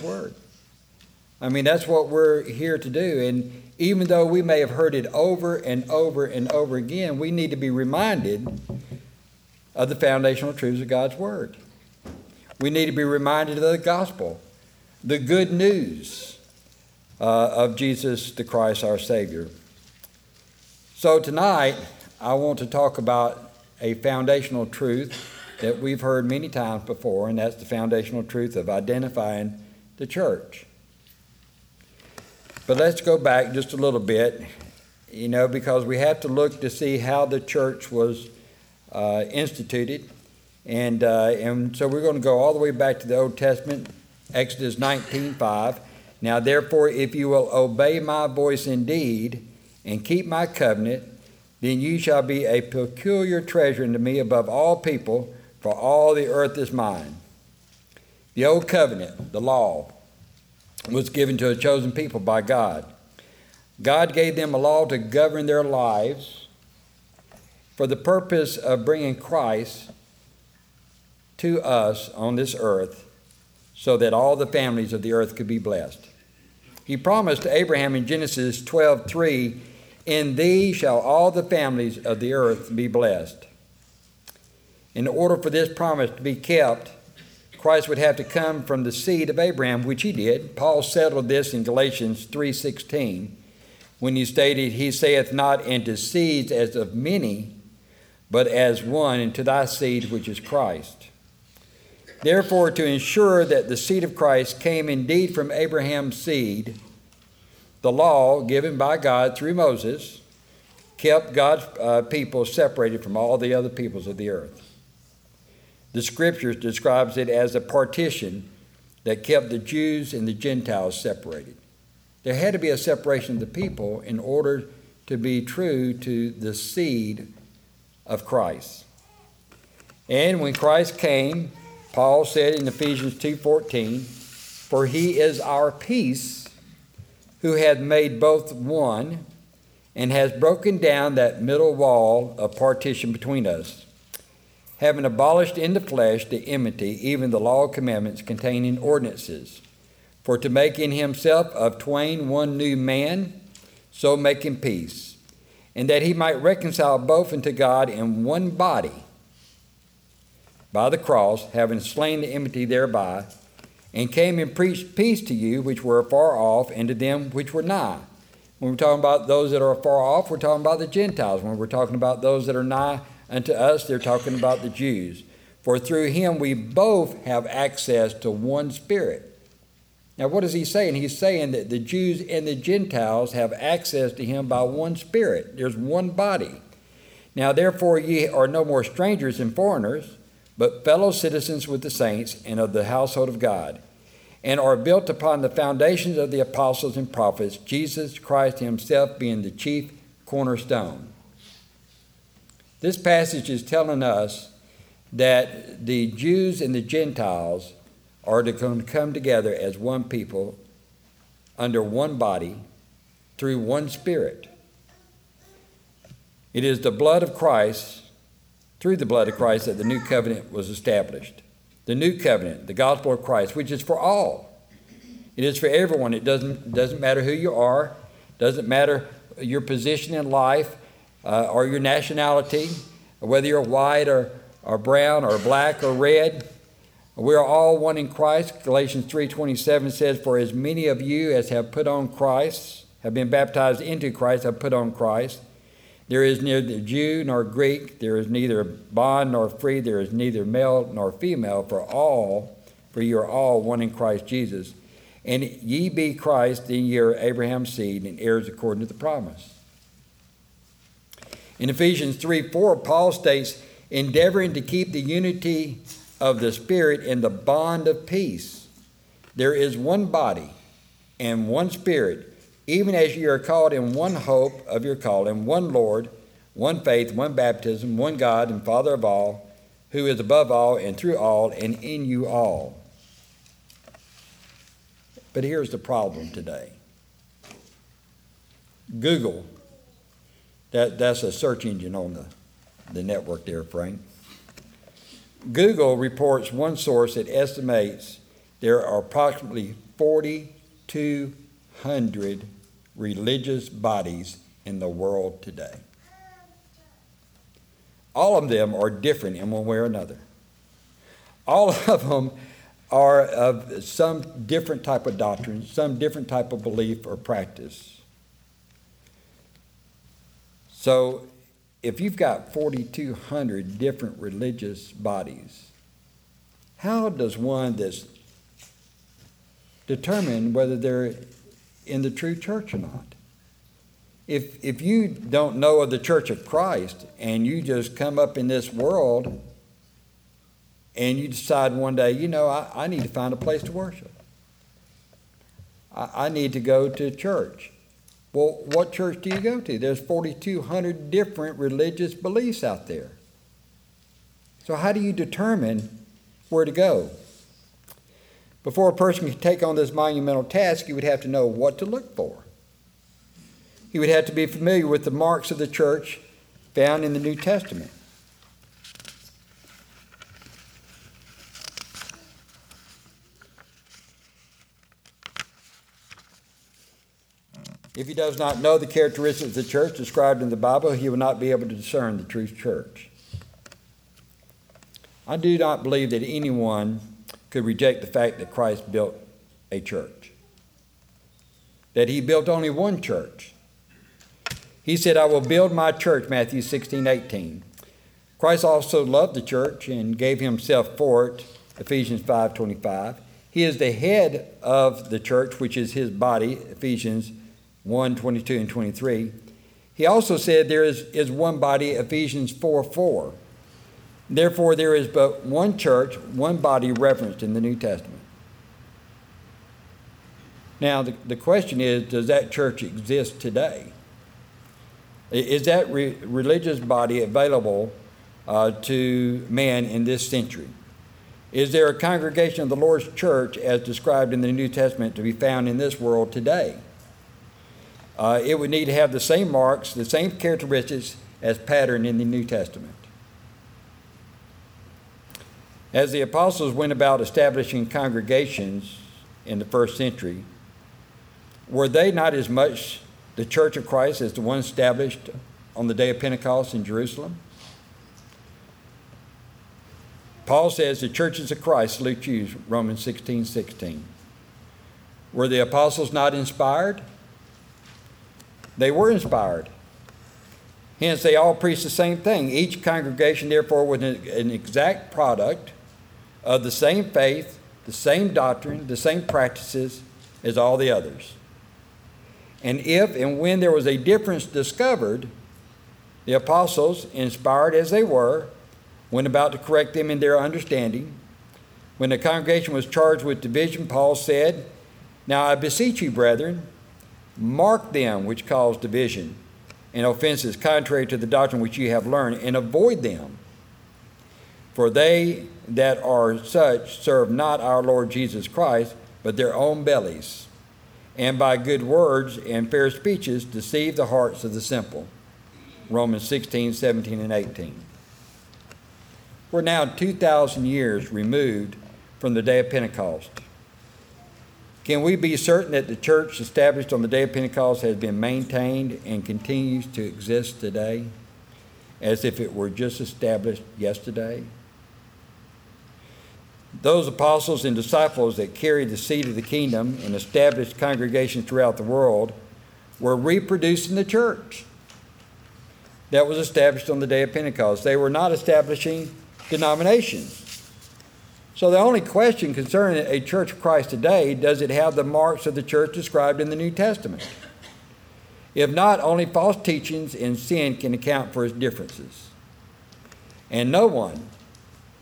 God's Word. I mean, that's what we're here to do. And even though we may have heard it over and over and over again, we need to be reminded of the foundational truths of God's Word. We need to be reminded of the gospel, the good news uh, of Jesus the Christ, our Savior. So tonight, I want to talk about a foundational truth that we've heard many times before, and that's the foundational truth of identifying the church. But let's go back just a little bit, you know, because we have to look to see how the church was uh, instituted. And, uh, and so we're going to go all the way back to the Old Testament, Exodus 19:5. Now, therefore, if you will obey my voice indeed and keep my covenant, then you shall be a peculiar treasure unto me above all people, for all the earth is mine. The old covenant, the law, was given to a chosen people by God. God gave them a law to govern their lives for the purpose of bringing Christ to us on this earth so that all the families of the earth could be blessed. He promised Abraham in Genesis 12:3, "In thee shall all the families of the earth be blessed." In order for this promise to be kept, Christ would have to come from the seed of Abraham, which he did. Paul settled this in Galatians 3:16 when he stated, "He saith not into seeds as of many, but as one into thy seed which is Christ." Therefore, to ensure that the seed of Christ came indeed from Abraham's seed, the law given by God through Moses kept God's uh, people separated from all the other peoples of the earth. The scriptures describes it as a partition that kept the Jews and the Gentiles separated. There had to be a separation of the people in order to be true to the seed of Christ. And when Christ came, Paul said in Ephesians 2:14, "For he is our peace, who hath made both one, and has broken down that middle wall of partition between us, having abolished in the flesh the enmity, even the law of commandments containing ordinances, for to make in himself of twain one new man, so making peace, and that he might reconcile both unto God in one body." by the cross, having slain the enmity thereby, and came and preached peace to you which were far off, and to them which were nigh. When we're talking about those that are far off, we're talking about the Gentiles. When we're talking about those that are nigh unto us, they're talking about the Jews. For through him we both have access to one Spirit. Now, what is he saying? He's saying that the Jews and the Gentiles have access to him by one Spirit. There's one body. Now, therefore, ye are no more strangers and foreigners but fellow citizens with the saints and of the household of God, and are built upon the foundations of the apostles and prophets, Jesus Christ Himself being the chief cornerstone. This passage is telling us that the Jews and the Gentiles are to come together as one people under one body through one Spirit. It is the blood of Christ through the blood of Christ that the new covenant was established. The new covenant, the gospel of Christ, which is for all. It is for everyone. It doesn't, doesn't matter who you are, doesn't matter your position in life uh, or your nationality, whether you're white or, or brown or black or red. We are all one in Christ. Galatians 3:27 says, "For as many of you as have put on Christ, have been baptized into Christ, have put on Christ." There is neither Jew nor Greek, there is neither bond nor free, there is neither male nor female, for all, for you are all one in Christ Jesus. And ye be Christ, then ye are Abraham's seed and heirs according to the promise. In Ephesians 3 4, Paul states, endeavoring to keep the unity of the Spirit in the bond of peace. There is one body and one Spirit even as you are called in one hope of your calling, one Lord, one faith, one baptism, one God and Father of all, who is above all and through all and in you all. But here's the problem today Google, that, that's a search engine on the, the network there, Frank. Google reports one source that estimates there are approximately 4,200 religious bodies in the world today. All of them are different in one way or another. All of them are of some different type of doctrine, some different type of belief or practice. So, if you've got 4,200 different religious bodies, how does one that's determine whether they're in the true church or not? If, if you don't know of the church of Christ and you just come up in this world and you decide one day, you know, I, I need to find a place to worship. I, I need to go to church. Well, what church do you go to? There's 4,200 different religious beliefs out there. So, how do you determine where to go? Before a person could take on this monumental task, he would have to know what to look for. He would have to be familiar with the marks of the church found in the New Testament. If he does not know the characteristics of the church described in the Bible, he will not be able to discern the true church. I do not believe that anyone could reject the fact that Christ built a church, that he built only one church. He said, I will build my church, Matthew 16, 18. Christ also loved the church and gave himself for it, Ephesians 5, 25. He is the head of the church, which is his body, Ephesians 1 22 and 23. He also said there is, is one body, Ephesians 4 4. Therefore, there is but one church, one body referenced in the New Testament. Now, the, the question is does that church exist today? Is that re- religious body available uh, to man in this century? Is there a congregation of the Lord's church as described in the New Testament to be found in this world today? Uh, it would need to have the same marks, the same characteristics as patterned in the New Testament. As the apostles went about establishing congregations in the first century, were they not as much the church of Christ as the one established on the day of Pentecost in Jerusalem? Paul says the churches of Christ salute you, Romans 16 16. Were the apostles not inspired? They were inspired. Hence, they all preached the same thing. Each congregation, therefore, was an exact product of the same faith, the same doctrine, the same practices as all the others. And if and when there was a difference discovered, the apostles, inspired as they were, went about to correct them in their understanding. When the congregation was charged with division, Paul said, Now I beseech you, brethren, mark them which cause division and offenses contrary to the doctrine which you have learned, and avoid them. For they that are such serve not our Lord Jesus Christ, but their own bellies, and by good words and fair speeches deceive the hearts of the simple. Romans 16, 17, and 18. We're now 2,000 years removed from the day of Pentecost. Can we be certain that the church established on the day of Pentecost has been maintained and continues to exist today as if it were just established yesterday? Those apostles and disciples that carried the seed of the kingdom and established congregations throughout the world were reproducing the church that was established on the day of Pentecost. They were not establishing denominations. So the only question concerning a church of Christ today does it have the marks of the church described in the New Testament? If not, only false teachings and sin can account for its differences. And no one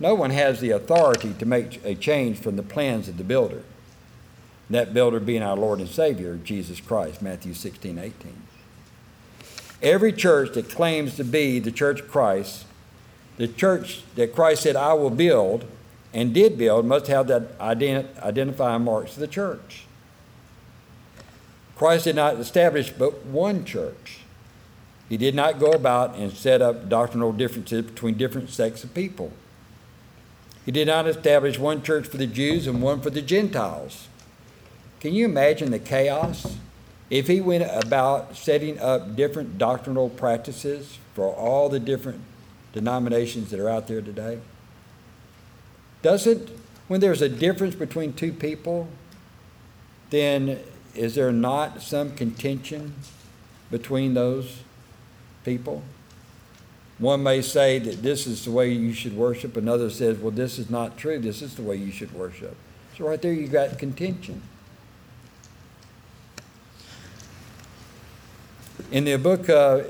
no one has the authority to make a change from the plans of the builder. That builder being our Lord and Savior, Jesus Christ, Matthew 16, 18. Every church that claims to be the church of Christ, the church that Christ said, I will build, and did build, must have that ident- identifying marks of the church. Christ did not establish but one church. He did not go about and set up doctrinal differences between different sects of people. He did not establish one church for the Jews and one for the Gentiles. Can you imagine the chaos if he went about setting up different doctrinal practices for all the different denominations that are out there today? Doesn't, when there's a difference between two people, then is there not some contention between those people? One may say that this is the way you should worship, another says, well, this is not true, this is the way you should worship. So, right there, you've got contention. In the book, uh,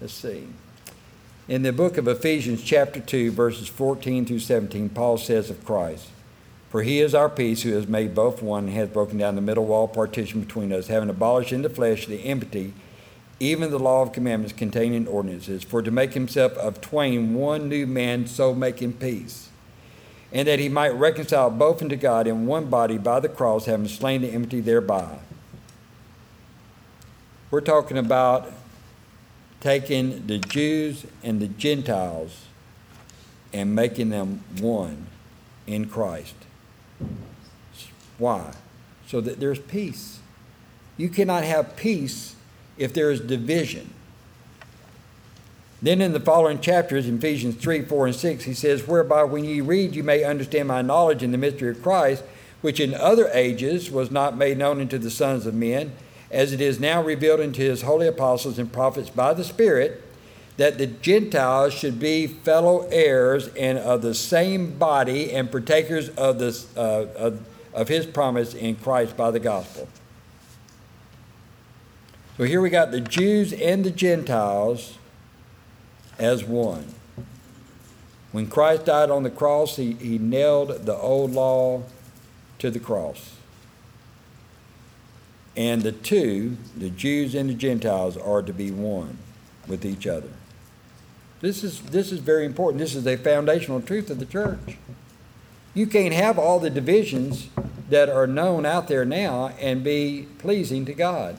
let's see, in the book of Ephesians, chapter 2, verses 14 through 17, Paul says of Christ, For he is our peace, who has made both one and has broken down the middle wall partition between us, having abolished in the flesh the enmity even the law of commandments containing ordinances, for to make himself of twain one new man, so making peace, and that he might reconcile both unto God in one body by the cross, having slain the enmity thereby. We're talking about taking the Jews and the Gentiles and making them one in Christ. Why? So that there's peace. You cannot have peace if there is division. Then in the following chapters, Ephesians 3, 4, and 6, he says, Whereby when ye read, you may understand my knowledge in the mystery of Christ, which in other ages was not made known unto the sons of men, as it is now revealed unto his holy apostles and prophets by the Spirit, that the Gentiles should be fellow heirs and of the same body and partakers of, this, uh, of, of his promise in Christ by the gospel. So here we got the Jews and the Gentiles as one. When Christ died on the cross, he, he nailed the old law to the cross. And the two, the Jews and the Gentiles, are to be one with each other. This is, this is very important. This is a foundational truth of the church. You can't have all the divisions that are known out there now and be pleasing to God.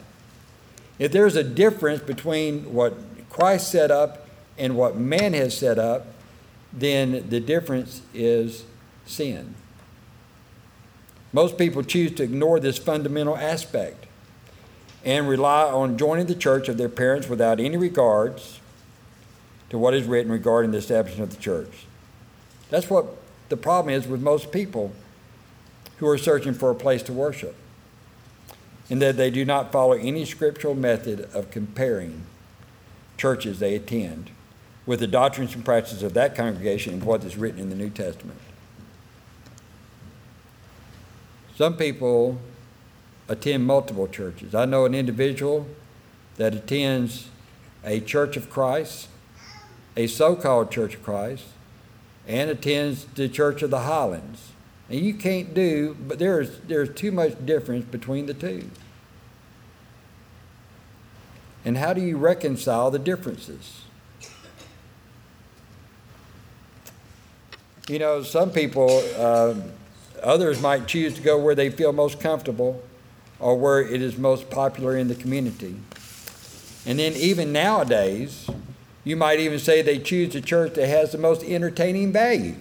If there's a difference between what Christ set up and what man has set up, then the difference is sin. Most people choose to ignore this fundamental aspect and rely on joining the church of their parents without any regards to what is written regarding the establishment of the church. That's what the problem is with most people who are searching for a place to worship in that they do not follow any scriptural method of comparing churches they attend with the doctrines and practices of that congregation and what is written in the New Testament. Some people attend multiple churches. I know an individual that attends a Church of Christ, a so called Church of Christ, and attends the Church of the Highlands. And you can't do, but there's, there's too much difference between the two. And how do you reconcile the differences? You know, some people, uh, others might choose to go where they feel most comfortable or where it is most popular in the community. And then, even nowadays, you might even say they choose the church that has the most entertaining value.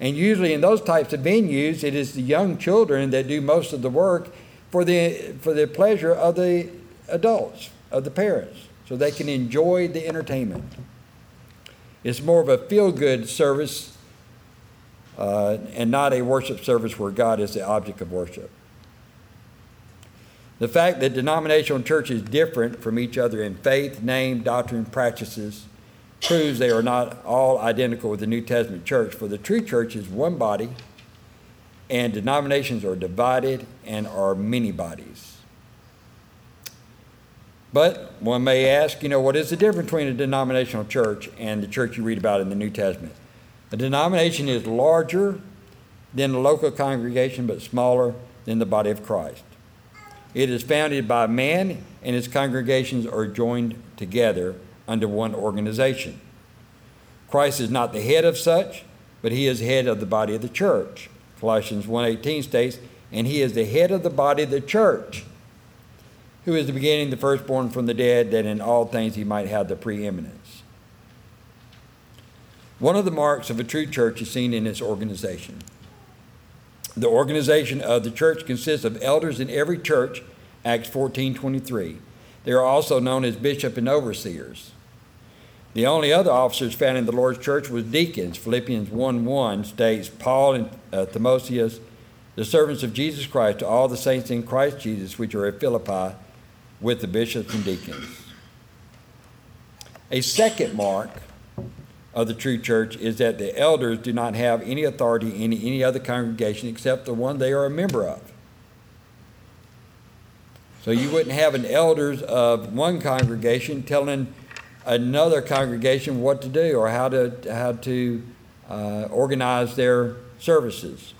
And usually, in those types of venues, it is the young children that do most of the work for the, for the pleasure of the adults, of the parents, so they can enjoy the entertainment. It's more of a feel good service uh, and not a worship service where God is the object of worship. The fact that denominational churches different from each other in faith, name, doctrine, practices proves they are not all identical with the New Testament church, for the true church is one body, and denominations are divided and are many bodies. But one may ask, you know, what is the difference between a denominational church and the church you read about in the New Testament? A denomination is larger than the local congregation, but smaller than the body of Christ. It is founded by man, and its congregations are joined together under one organization. Christ is not the head of such, but he is head of the body of the church. Colossians 1:18 states, "And he is the head of the body of the church, who is the beginning, the firstborn from the dead, that in all things he might have the preeminence. One of the marks of a true church is seen in its organization. The organization of the church consists of elders in every church, Acts 14:23. They are also known as bishop and overseers. The only other officers found in the Lord's church was deacons. Philippians 1:1 states, Paul and uh, Timotheus, the servants of Jesus Christ, to all the saints in Christ Jesus which are at Philippi, with the bishops and deacons. A second mark of the true church is that the elders do not have any authority in any other congregation except the one they are a member of. So you wouldn't have an elders of one congregation telling another congregation what to do or how to how to uh, organize their services.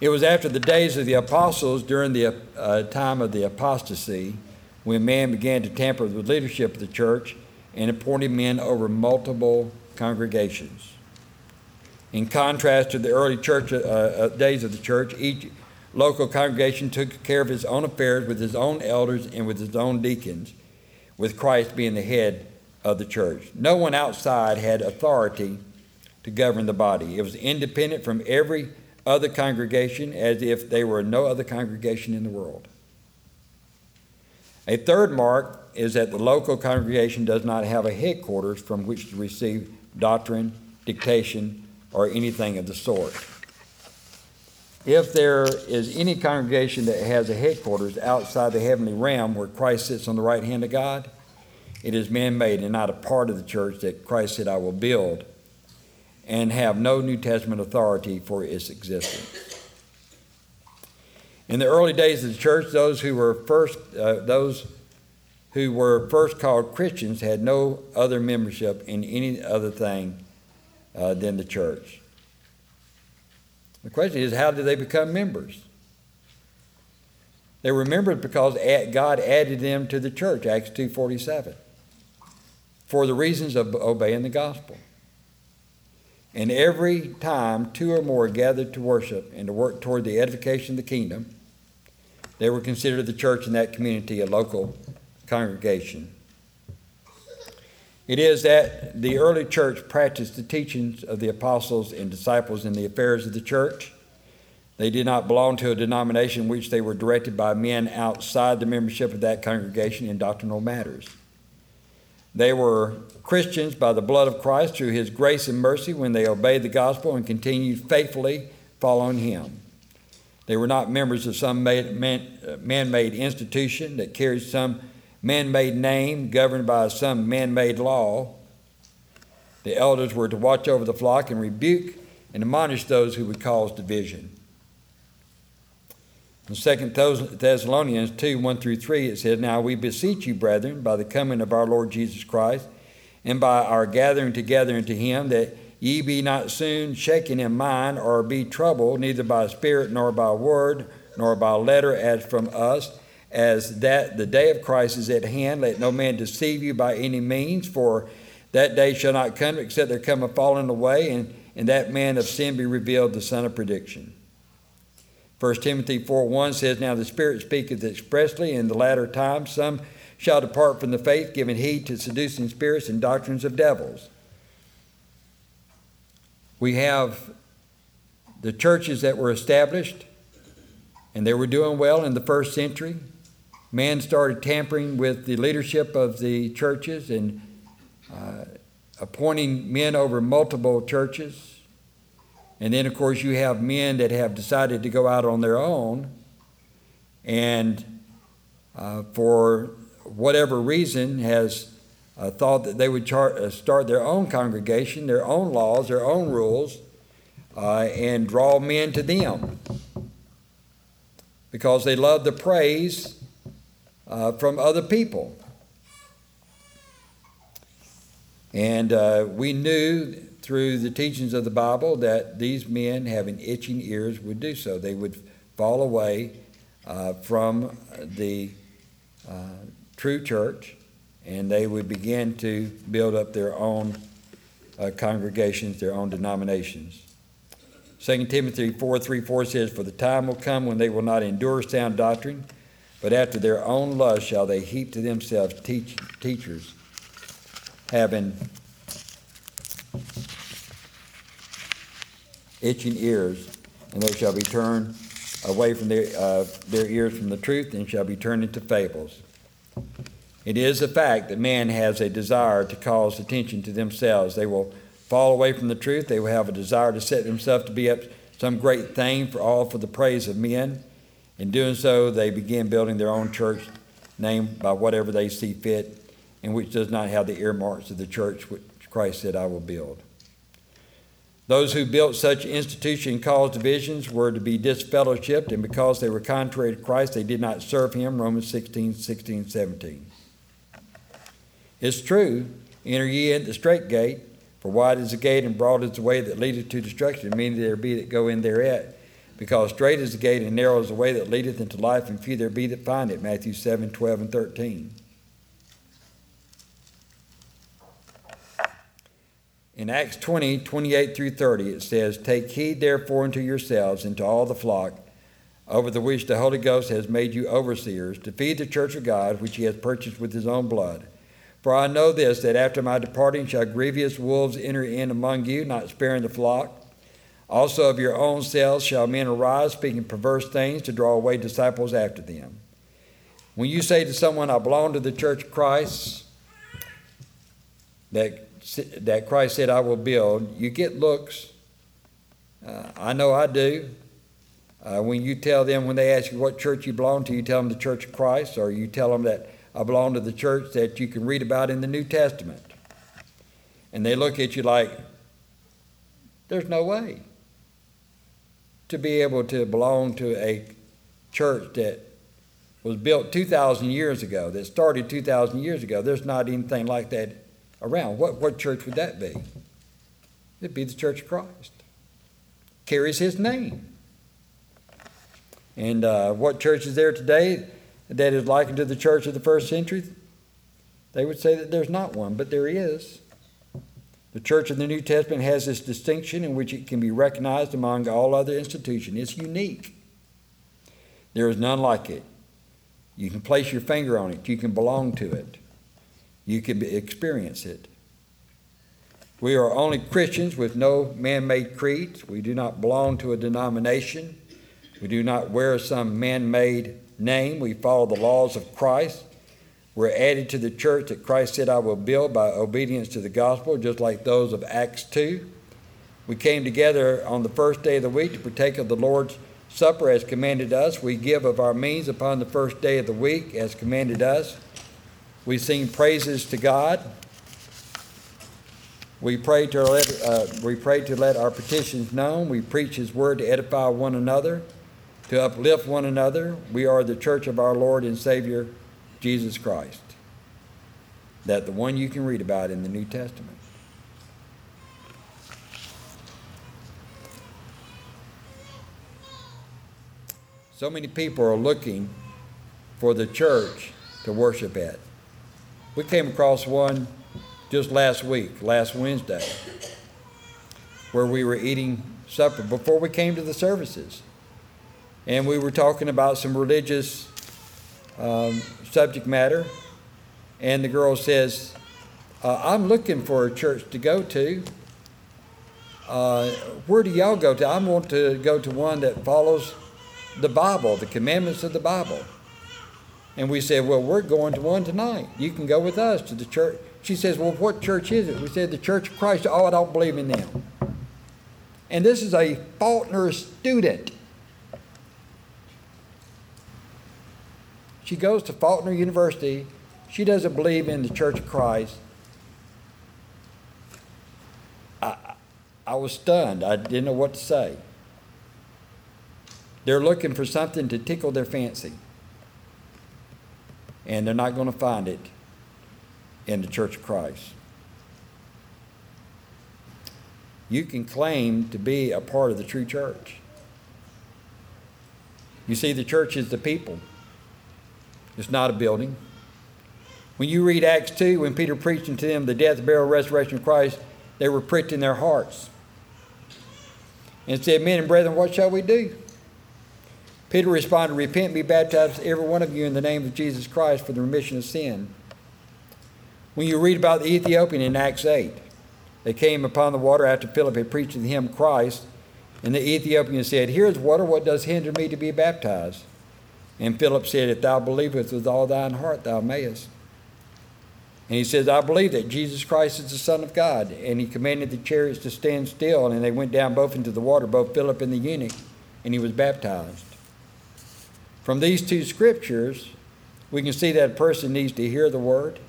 It was after the days of the apostles during the uh, time of the apostasy when man began to tamper with leadership of the church and appointed men over multiple congregations. In contrast to the early church uh, uh, days of the church, each local congregation took care of its own affairs with its own elders and with its own deacons, with Christ being the head of the church. No one outside had authority to govern the body. It was independent from every other congregation as if they were no other congregation in the world. A third mark is that the local congregation does not have a headquarters from which to receive doctrine, dictation, or anything of the sort. If there is any congregation that has a headquarters outside the heavenly realm where Christ sits on the right hand of God, it is man made and not a part of the church that Christ said, I will build, and have no New Testament authority for its existence. In the early days of the church, those who were first, uh, those who were first called Christians had no other membership in any other thing uh, than the church. The question is, how did they become members? They were members because God added them to the church, Acts 2.47, for the reasons of obeying the gospel. And every time two or more gathered to worship and to work toward the edification of the kingdom, they were considered the church in that community a local congregation. It is that the early church practiced the teachings of the apostles and disciples in the affairs of the church. They did not belong to a denomination in which they were directed by men outside the membership of that congregation in doctrinal matters. They were Christians by the blood of Christ through his grace and mercy when they obeyed the gospel and continued faithfully following him. They were not members of some man uh, made institution that carried some man made name governed by some man made law. The elders were to watch over the flock and rebuke and admonish those who would cause division. In 2 Thessalonians 2 1 through 3, it says, Now we beseech you, brethren, by the coming of our Lord Jesus Christ, and by our gathering together unto him, that ye be not soon shaken in mind, or be troubled, neither by spirit, nor by word, nor by letter as from us as that the day of Christ is at hand. Let no man deceive you by any means, for that day shall not come except there come a falling away, and, and that man of sin be revealed, the son of perdition. 1 Timothy 4 1 says, Now the Spirit speaketh expressly in the latter times, some shall depart from the faith, giving heed to seducing spirits and doctrines of devils. We have the churches that were established, and they were doing well in the first century man started tampering with the leadership of the churches and uh, appointing men over multiple churches. And then, of course, you have men that have decided to go out on their own and uh, for whatever reason has uh, thought that they would uh, start their own congregation, their own laws, their own rules, uh, and draw men to them because they love the praise uh, from other people. And we knew through the teachings of the Bible that these men, having itching ears, would do so. They would fall away uh, from the uh, true church and they would begin to build up their own uh, congregations, their own denominations. 2 Timothy 4 3 4 says, For the time will come when they will not endure sound doctrine but after their own lust shall they heap to themselves teach, teachers, having itching ears, and they shall be turned away from their, uh, their ears from the truth and shall be turned into fables. It is a fact that man has a desire to cause attention to themselves. They will fall away from the truth. They will have a desire to set themselves to be up some great thing for all for the praise of men. In doing so, they begin building their own church named by whatever they see fit, and which does not have the earmarks of the church which Christ said, I will build. Those who built such institution caused divisions were to be disfellowshipped, and because they were contrary to Christ, they did not serve him. Romans 16, 16, 17. It's true, enter ye in the strait gate, for wide is the gate and broad is the way that leadeth to destruction, meaning there be that go in thereat. Because strait is the gate and narrow is the way that leadeth into life, and few there be that find it. Matthew 7, 12, and 13. In Acts 20, 28 through 30, it says, Take heed therefore unto yourselves and to all the flock, over the which the Holy Ghost has made you overseers, to feed the church of God, which he has purchased with his own blood. For I know this, that after my departing shall grievous wolves enter in among you, not sparing the flock. Also of your own selves shall men arise, speaking perverse things, to draw away disciples after them. When you say to someone, I belong to the church of Christ, that that Christ said, I will build, you get looks. Uh, I know I do. Uh, when you tell them, when they ask you what church you belong to, you tell them the Church of Christ, or you tell them that I belong to the church that you can read about in the New Testament. And they look at you like, there's no way to be able to belong to a church that was built 2,000 years ago, that started 2,000 years ago. There's not anything like that around. What, what church would that be? It'd be the Church of Christ. Carries his name. And uh, what church is there today that is likened to the church of the first century? They would say that there's not one, but there is. The church of the New Testament has this distinction in which it can be recognized among all other institutions. It's unique. There is none like it. You can place your finger on it, you can belong to it. You can experience it. We are only Christians with no man made creeds. We do not belong to a denomination. We do not wear some man made name. We follow the laws of Christ. We're added to the church that Christ said, I will build by obedience to the gospel, just like those of Acts 2. We came together on the first day of the week to partake of the Lord's Supper as commanded us. We give of our means upon the first day of the week as commanded us. We sing praises to God. We pray to let, uh, we pray to let our petitions known. We preach His word to edify one another, to uplift one another. We are the church of our Lord and Savior, Jesus Christ. That the one you can read about in the New Testament. So many people are looking for the church to worship at. We came across one just last week, last Wednesday, where we were eating supper before we came to the services. And we were talking about some religious um, subject matter. And the girl says, uh, I'm looking for a church to go to. Uh, where do y'all go to? I want to go to one that follows the Bible, the commandments of the Bible. And we said, Well, we're going to one tonight. You can go with us to the church. She says, Well, what church is it? We said, The Church of Christ. Oh, I don't believe in them. And this is a Faulkner student. She goes to Faulkner University. She doesn't believe in the Church of Christ. I, I was stunned. I didn't know what to say. They're looking for something to tickle their fancy and they're not going to find it in the Church of Christ. You can claim to be a part of the true church. You see, the church is the people, it's not a building. When you read Acts 2, when Peter preached to them the death, burial, resurrection of Christ, they were pricked in their hearts and said, Men and brethren, what shall we do? Peter responded, Repent be baptized, every one of you, in the name of Jesus Christ for the remission of sin. When you read about the Ethiopian in Acts 8, they came upon the water after Philip had preached to him Christ, And the Ethiopian said, Here's water, what does hinder me to be baptized? And Philip said, If thou believest with all thine heart, thou mayest. And he says, I believe that Jesus Christ is the Son of God. And he commanded the chariots to stand still, and they went down both into the water, both Philip and the eunuch, and he was baptized. From these two scriptures, we can see that a person needs to hear the word,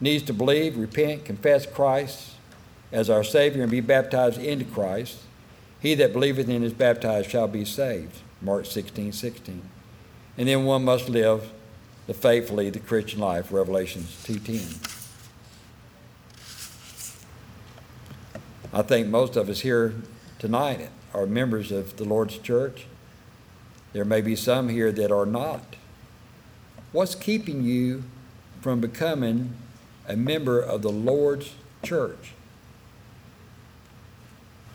needs to believe, repent, confess Christ as our Savior, and be baptized into Christ. He that believeth and is baptized shall be saved. Mark 16, 16. And then one must live the faithfully the Christian life, Revelations 2.10. I think most of us here tonight are members of the Lord's church. There may be some here that are not. What's keeping you from becoming a member of the Lord's church?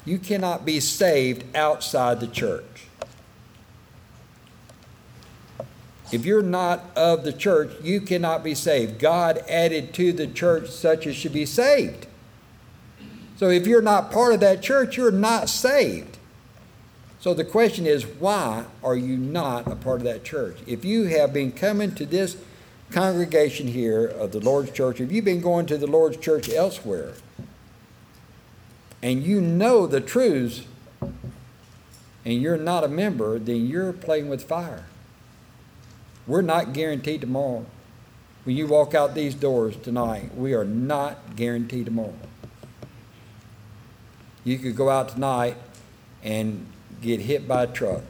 You cannot be saved outside the church. If you're not of the church, you cannot be saved. God added to the church such as should be saved. So if you're not part of that church, you're not saved. So the question is, why are you not a part of that church? If you have been coming to this congregation here of the Lord's church, if you've been going to the Lord's church elsewhere, and you know the truths, and you're not a member, then you're playing with fire. We're not guaranteed tomorrow. When you walk out these doors tonight, we are not guaranteed tomorrow. You could go out tonight and get hit by a truck.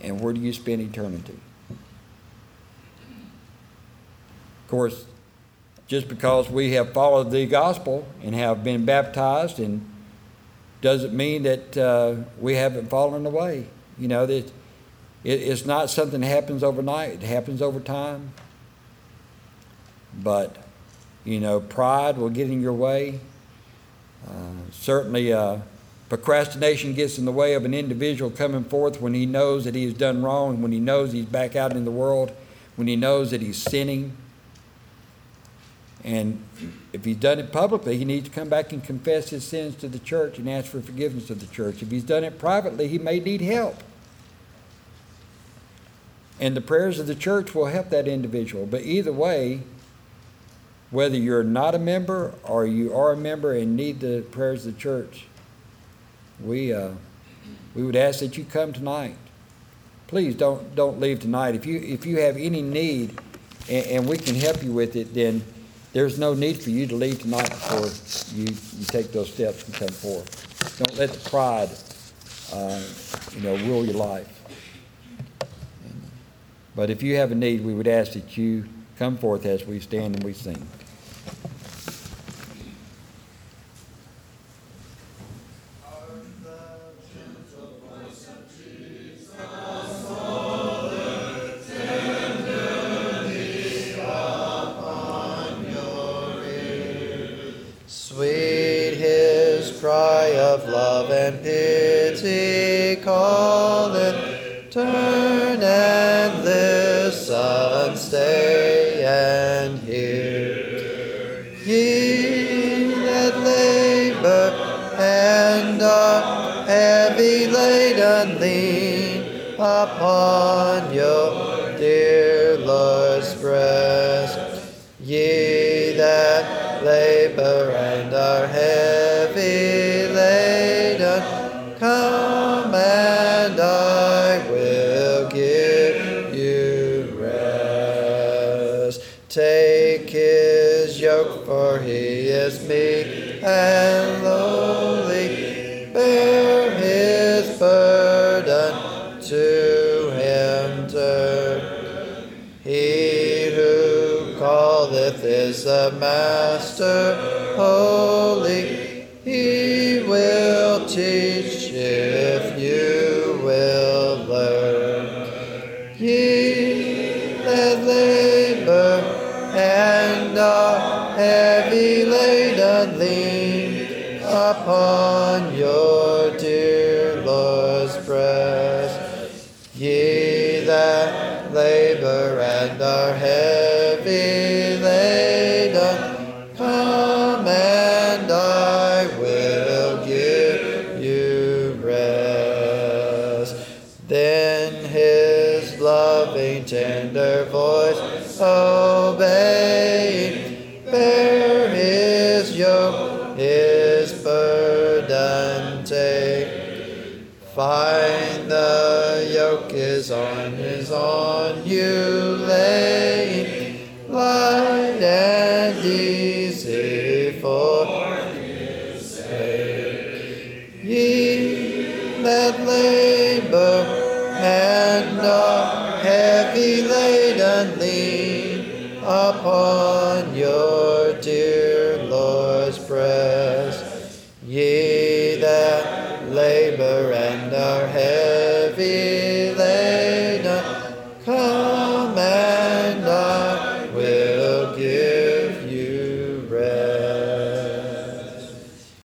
And where do you spend eternity? Of course, just because we have followed the gospel and have been baptized and doesn't mean that uh, we haven't fallen away. You know, that it, it's not something that happens overnight, it happens over time. But, you know, pride will get in your way. Uh, certainly, uh, procrastination gets in the way of an individual coming forth when he knows that he has done wrong, when he knows he's back out in the world, when he knows that he's sinning. And if he's done it publicly, he needs to come back and confess his sins to the church and ask for forgiveness of the church. If he's done it privately, he may need help. And the prayers of the church will help that individual. But either way, whether you're not a member or you are a member and need the prayers of the church, we, uh, we would ask that you come tonight. Please don't, don't leave tonight. If you, if you have any need and, and we can help you with it, then there's no need for you to leave tonight before you, you take those steps and come forth. Don't let the pride, uh, you know, rule your life. But if you have a need, we would ask that you come forth as we stand and we sing. Is meek and lowly. Bear his burden to him turn. He who calleth is the Master holy. upon your dear Lord's breast. Ye that labor and are heavy laden, come and I will give you rest. Then his loving tender voice